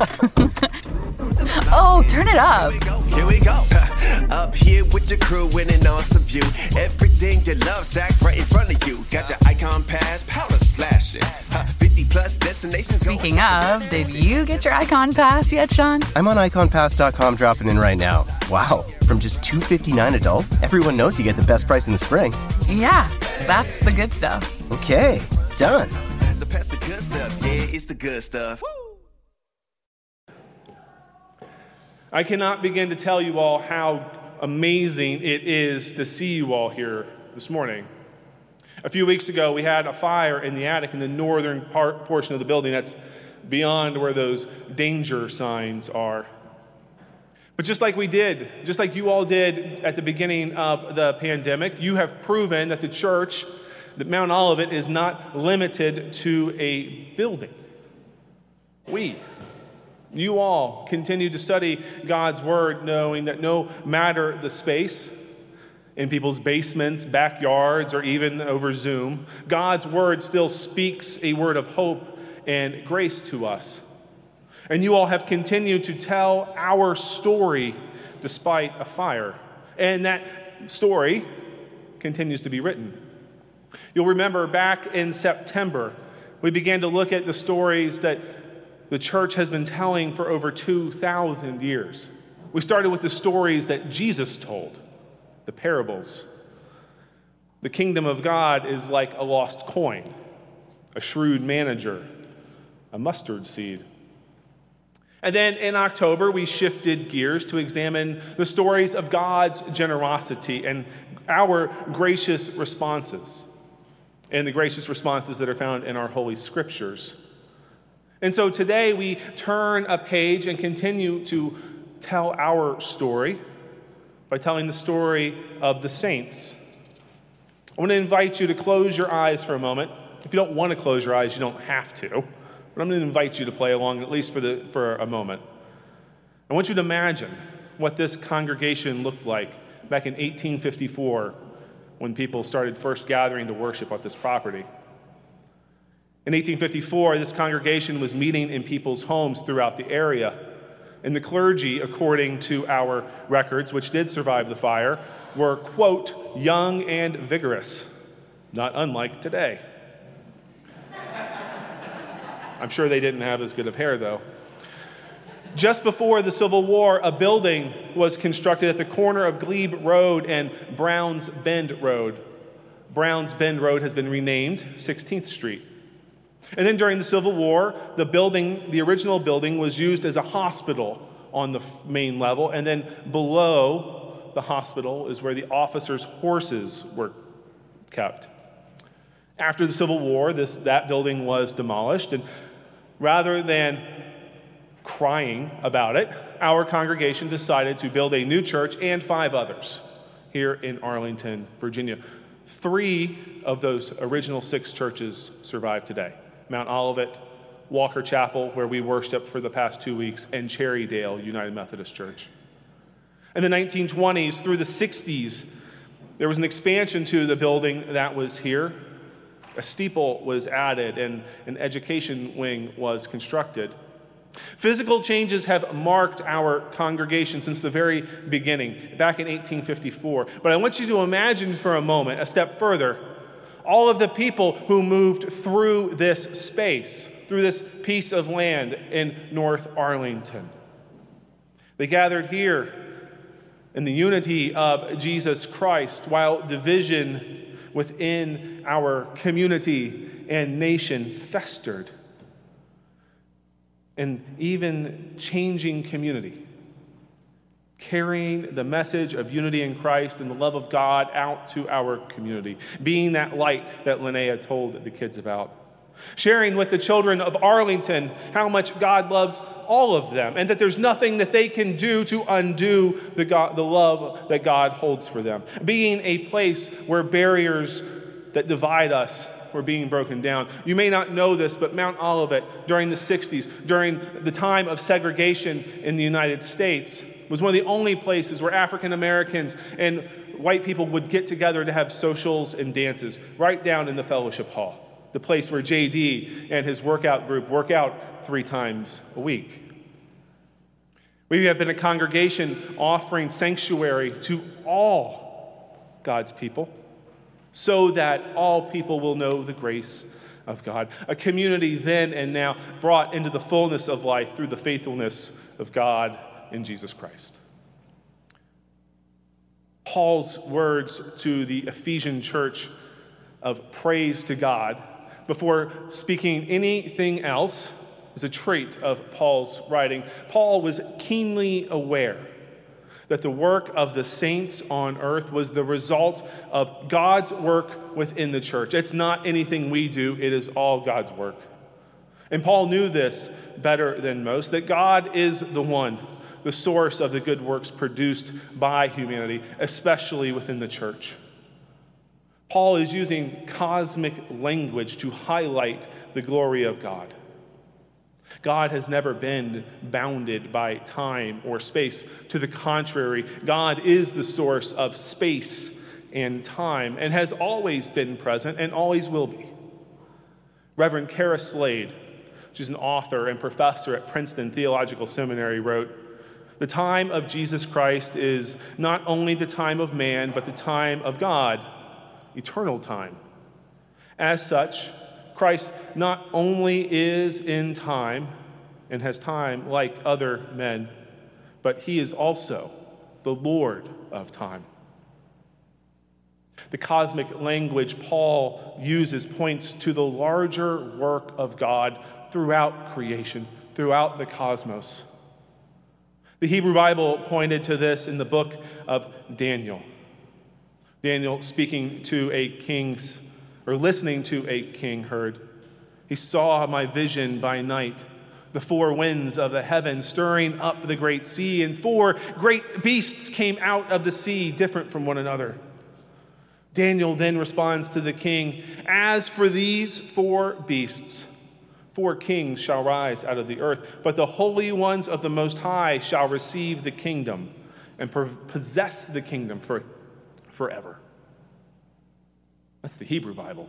oh, turn it up. Here we go. Up here with your crew in an awesome view. Everything you love stacked right in front of you. Got your icon pass, powder slashing. 50 plus destinations. Speaking of, did you get your icon pass yet, Sean? I'm on iconpass.com dropping in right now. Wow, from just $259 adult, everyone knows you get the best price in the spring. Yeah, that's the good stuff. Okay, done. So pass the good stuff. Yeah, it's the good stuff. I cannot begin to tell you all how amazing it is to see you all here this morning. A few weeks ago, we had a fire in the attic in the northern part, portion of the building that's beyond where those danger signs are. But just like we did, just like you all did at the beginning of the pandemic, you have proven that the church, that Mount Olivet, is not limited to a building. We, you all continue to study God's Word, knowing that no matter the space, in people's basements, backyards, or even over Zoom, God's Word still speaks a word of hope and grace to us. And you all have continued to tell our story despite a fire. And that story continues to be written. You'll remember back in September, we began to look at the stories that the church has been telling for over 2,000 years. We started with the stories that Jesus told, the parables. The kingdom of God is like a lost coin, a shrewd manager, a mustard seed. And then in October, we shifted gears to examine the stories of God's generosity and our gracious responses, and the gracious responses that are found in our Holy Scriptures. And so today we turn a page and continue to tell our story by telling the story of the saints. I want to invite you to close your eyes for a moment. If you don't want to close your eyes, you don't have to. But I'm going to invite you to play along, at least for, the, for a moment. I want you to imagine what this congregation looked like back in 1854 when people started first gathering to worship at this property. In 1854, this congregation was meeting in people's homes throughout the area. And the clergy, according to our records, which did survive the fire, were, quote, young and vigorous, not unlike today. I'm sure they didn't have as good of hair, though. Just before the Civil War, a building was constructed at the corner of Glebe Road and Browns Bend Road. Browns Bend Road has been renamed 16th Street. And then during the Civil War, the building, the original building, was used as a hospital on the main level, and then below the hospital is where the officers' horses were kept. After the Civil War, this, that building was demolished, and rather than crying about it, our congregation decided to build a new church and five others here in Arlington, Virginia. Three of those original six churches survive today. Mount Olivet, Walker Chapel, where we worshiped for the past two weeks, and Cherrydale United Methodist Church. In the 1920s through the 60s, there was an expansion to the building that was here. A steeple was added, and an education wing was constructed. Physical changes have marked our congregation since the very beginning, back in 1854. But I want you to imagine for a moment, a step further, all of the people who moved through this space, through this piece of land in North Arlington. They gathered here in the unity of Jesus Christ while division within our community and nation festered. And even changing community carrying the message of unity in Christ and the love of God out to our community, being that light that Linnea told the kids about. Sharing with the children of Arlington how much God loves all of them and that there's nothing that they can do to undo the, God, the love that God holds for them. Being a place where barriers that divide us were being broken down. You may not know this, but Mount Olivet during the 60s, during the time of segregation in the United States, was one of the only places where African Americans and white people would get together to have socials and dances, right down in the fellowship hall, the place where JD and his workout group work out three times a week. We have been a congregation offering sanctuary to all God's people so that all people will know the grace of God. A community then and now brought into the fullness of life through the faithfulness of God in Jesus Christ. Paul's words to the Ephesian church of praise to God before speaking anything else is a trait of Paul's writing. Paul was keenly aware that the work of the saints on earth was the result of God's work within the church. It's not anything we do, it is all God's work. And Paul knew this better than most that God is the one, the source of the good works produced by humanity, especially within the church. Paul is using cosmic language to highlight the glory of God. God has never been bounded by time or space. To the contrary, God is the source of space and time and has always been present and always will be. Reverend Kara Slade, she's an author and professor at Princeton Theological Seminary, wrote The time of Jesus Christ is not only the time of man, but the time of God, eternal time. As such, Christ not only is in time and has time like other men, but he is also the Lord of time. The cosmic language Paul uses points to the larger work of God throughout creation, throughout the cosmos. The Hebrew Bible pointed to this in the book of Daniel. Daniel speaking to a king's or listening to a king heard. He saw my vision by night, the four winds of the heaven stirring up the great sea, and four great beasts came out of the sea, different from one another. Daniel then responds to the king As for these four beasts, four kings shall rise out of the earth, but the holy ones of the Most High shall receive the kingdom and possess the kingdom for, forever. That's the Hebrew Bible,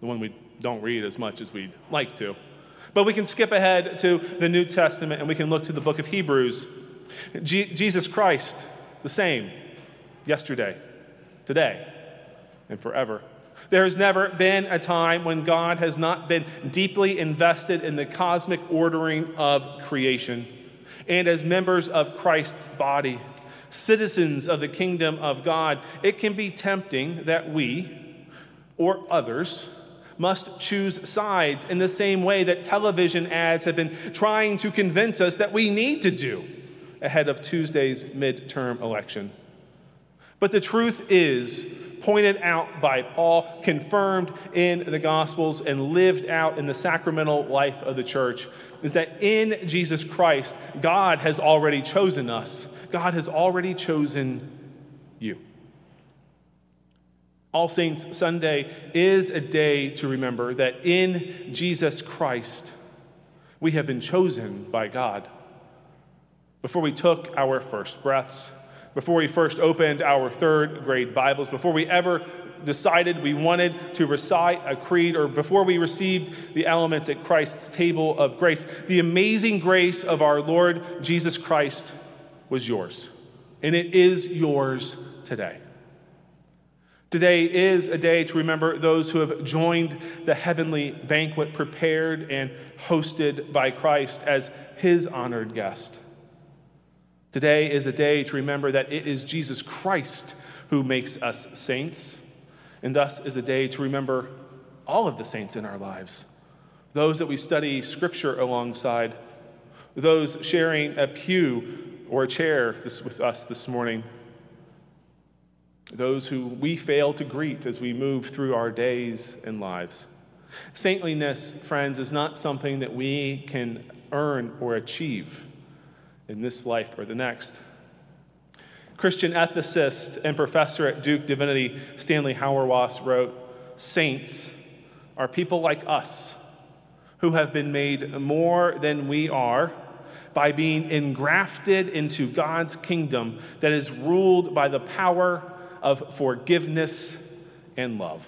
the one we don't read as much as we'd like to. But we can skip ahead to the New Testament and we can look to the book of Hebrews. Jesus Christ, the same, yesterday, today, and forever. There has never been a time when God has not been deeply invested in the cosmic ordering of creation. And as members of Christ's body, citizens of the kingdom of God, it can be tempting that we, or others must choose sides in the same way that television ads have been trying to convince us that we need to do ahead of Tuesday's midterm election. But the truth is, pointed out by Paul, confirmed in the Gospels, and lived out in the sacramental life of the church, is that in Jesus Christ, God has already chosen us. God has already chosen you. All Saints Sunday is a day to remember that in Jesus Christ, we have been chosen by God. Before we took our first breaths, before we first opened our third grade Bibles, before we ever decided we wanted to recite a creed, or before we received the elements at Christ's table of grace, the amazing grace of our Lord Jesus Christ was yours. And it is yours today. Today is a day to remember those who have joined the heavenly banquet prepared and hosted by Christ as his honored guest. Today is a day to remember that it is Jesus Christ who makes us saints, and thus is a day to remember all of the saints in our lives. Those that we study scripture alongside, those sharing a pew or a chair this, with us this morning those who we fail to greet as we move through our days and lives. Saintliness, friends, is not something that we can earn or achieve in this life or the next. Christian ethicist and professor at Duke Divinity Stanley Hauerwas wrote Saints are people like us who have been made more than we are by being engrafted into God's kingdom that is ruled by the power of forgiveness and love.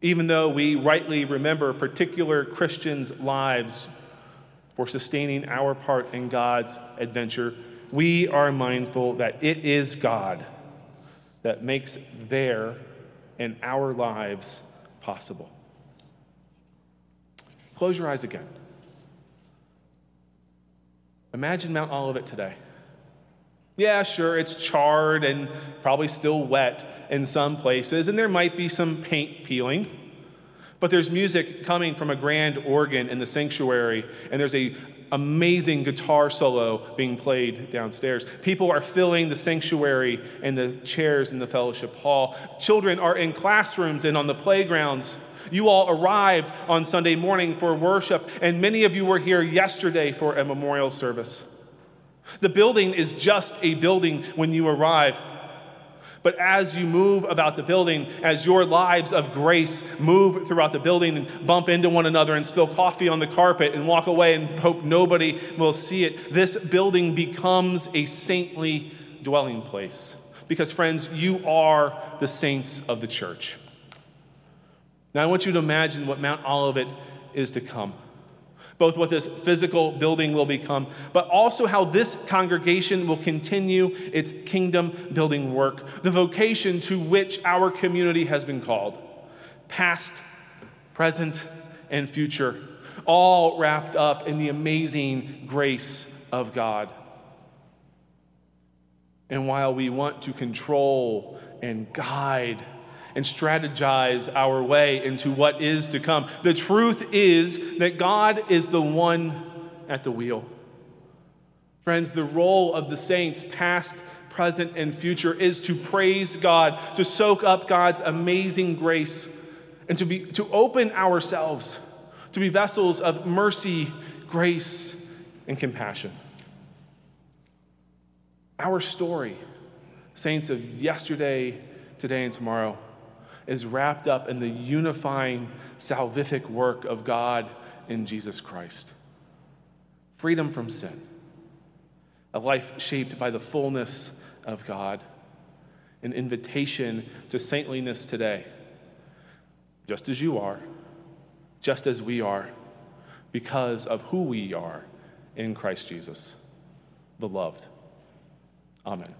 Even though we rightly remember particular Christians' lives for sustaining our part in God's adventure, we are mindful that it is God that makes their and our lives possible. Close your eyes again. Imagine Mount Olivet today. Yeah, sure, it's charred and probably still wet in some places, and there might be some paint peeling. But there's music coming from a grand organ in the sanctuary, and there's a amazing guitar solo being played downstairs. People are filling the sanctuary and the chairs in the fellowship hall. Children are in classrooms and on the playgrounds. You all arrived on Sunday morning for worship, and many of you were here yesterday for a memorial service. The building is just a building when you arrive. But as you move about the building, as your lives of grace move throughout the building and bump into one another and spill coffee on the carpet and walk away and hope nobody will see it, this building becomes a saintly dwelling place. Because, friends, you are the saints of the church. Now, I want you to imagine what Mount Olivet is to come both what this physical building will become, but also how this congregation will continue its kingdom building work, the vocation to which our community has been called past, present, and future, all wrapped up in the amazing grace of God. And while we want to control and guide and strategize our way into what is to come. The truth is that God is the one at the wheel. Friends, the role of the saints, past, present, and future, is to praise God, to soak up God's amazing grace, and to, be, to open ourselves to be vessels of mercy, grace, and compassion. Our story, saints of yesterday, today, and tomorrow, is wrapped up in the unifying salvific work of God in Jesus Christ. Freedom from sin, a life shaped by the fullness of God, an invitation to saintliness today, just as you are, just as we are, because of who we are in Christ Jesus, beloved. Amen.